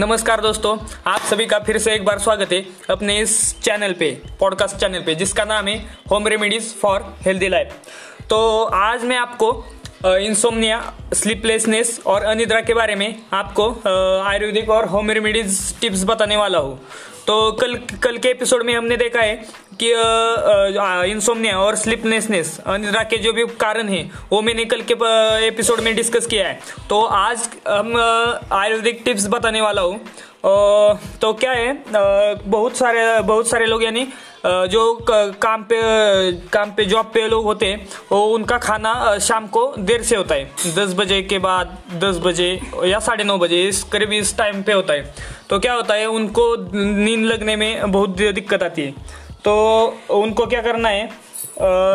नमस्कार दोस्तों, आप सभी का फिर से एक बार स्वागत है अपने इस चैनल पे पॉडकास्ट चैनल पे, जिसका नाम है home remedies for healthy life तो आज मैं आपको इंसोमनिया स्लीपलेसनेस और अनिद्रा के बारे में आपको आयुर्वेदिक और होम रेमेडीज टिप्स बताने वाला हूँ। तो कल कल के एपिसोड में हमने देखा है कि इंसोमनिया और स्लिपनेसनेस अनिद्रा के जो भी कारण है, वो मैंने कल के एपिसोड में डिस्कस किया है। तो आज हम आयुर्वेदिक टिप्स बताने वाला हूँ। तो क्या है बहुत सारे बहुत सारे लोग यानी जो काम पे काम पे जॉब पे लोग होते हैं, वो उनका खाना शाम को देर से होता है। दस बजे के बाद दस बजे या साढ़े नौ बजे इस, करीब इस टाइम पे होता है। तो क्या होता है, उनको नींद लगने में बहुत दिक्कत आती है। तो उनको क्या करना है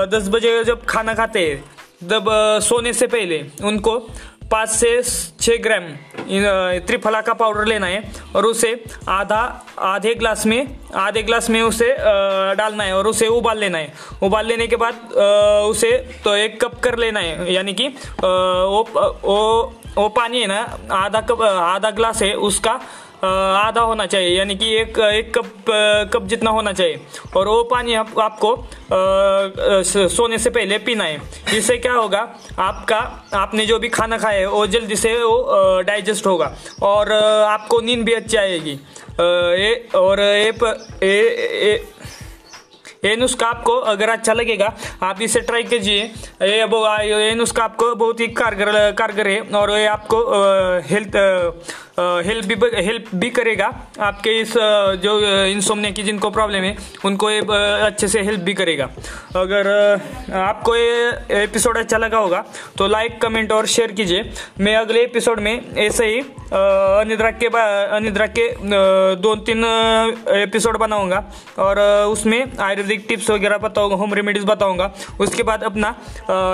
दस बजे जब खाना खाते हैं, जब सोने से पहले उनको पाँच से छः ग्राम त्रिफला का पाउडर लेना है और उसे आधा आधे ग्लास में आधे ग्लास में उसे डालना है और उसे उबाल लेना है। उबाल लेने के बाद उसे तो एक कप कर लेना है यानी कि वो वो वो पानी है ना आधा कप आधा ग्लास है उसका आधा होना चाहिए यानी कि एक एक कप कप जितना होना चाहिए। और वो पानी आप, आपको सोने से पहले पीना है। इससे क्या होगा? आपका आपने जो भी खाना खाया है वो जल्दी से वो डाइजेस्ट होगा। और आपको नींद भी अच्छी आएगी। ये और ये, ये, ये ये नुस्खा आपको अगर अच्छा लगेगा आप इसे ट्राई कीजिए। ये ये नुस्खा आपको बहुत ही कारगर कारगर है। और ये आपको हेल्थ हेल्प भी हेल्प भी करेगा। आपके इस जो इंसोमने की जिनको प्रॉब्लम है, उनको ये अच्छे से हेल्प भी करेगा। अगर आपको ये एपिसोड अच्छा लगा होगा तो लाइक कमेंट और शेयर कीजिए। मैं अगले एपिसोड में ऐसे ही अनिद्रा के अनिद्रा के दो तीन एपिसोड बनाऊँगा। और उसमें आयुर्वेदिक टिप्स वगैरह बताऊँगा होम रेमेडीज बताऊँगा। उसके बाद अपना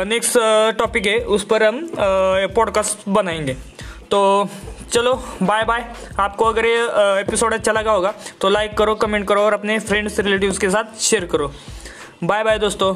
नेक्स्ट टॉपिक है, उस पर हम पॉडकास्ट बनाएँगे। तो चलो बाय बाय आपको अगर ये एपिसोड अच्छा लगा होगा तो लाइक करो कमेंट करो और अपने फ्रेंड्स रिलेटिव्स के साथ शेयर करो. बाय बाय दोस्तों.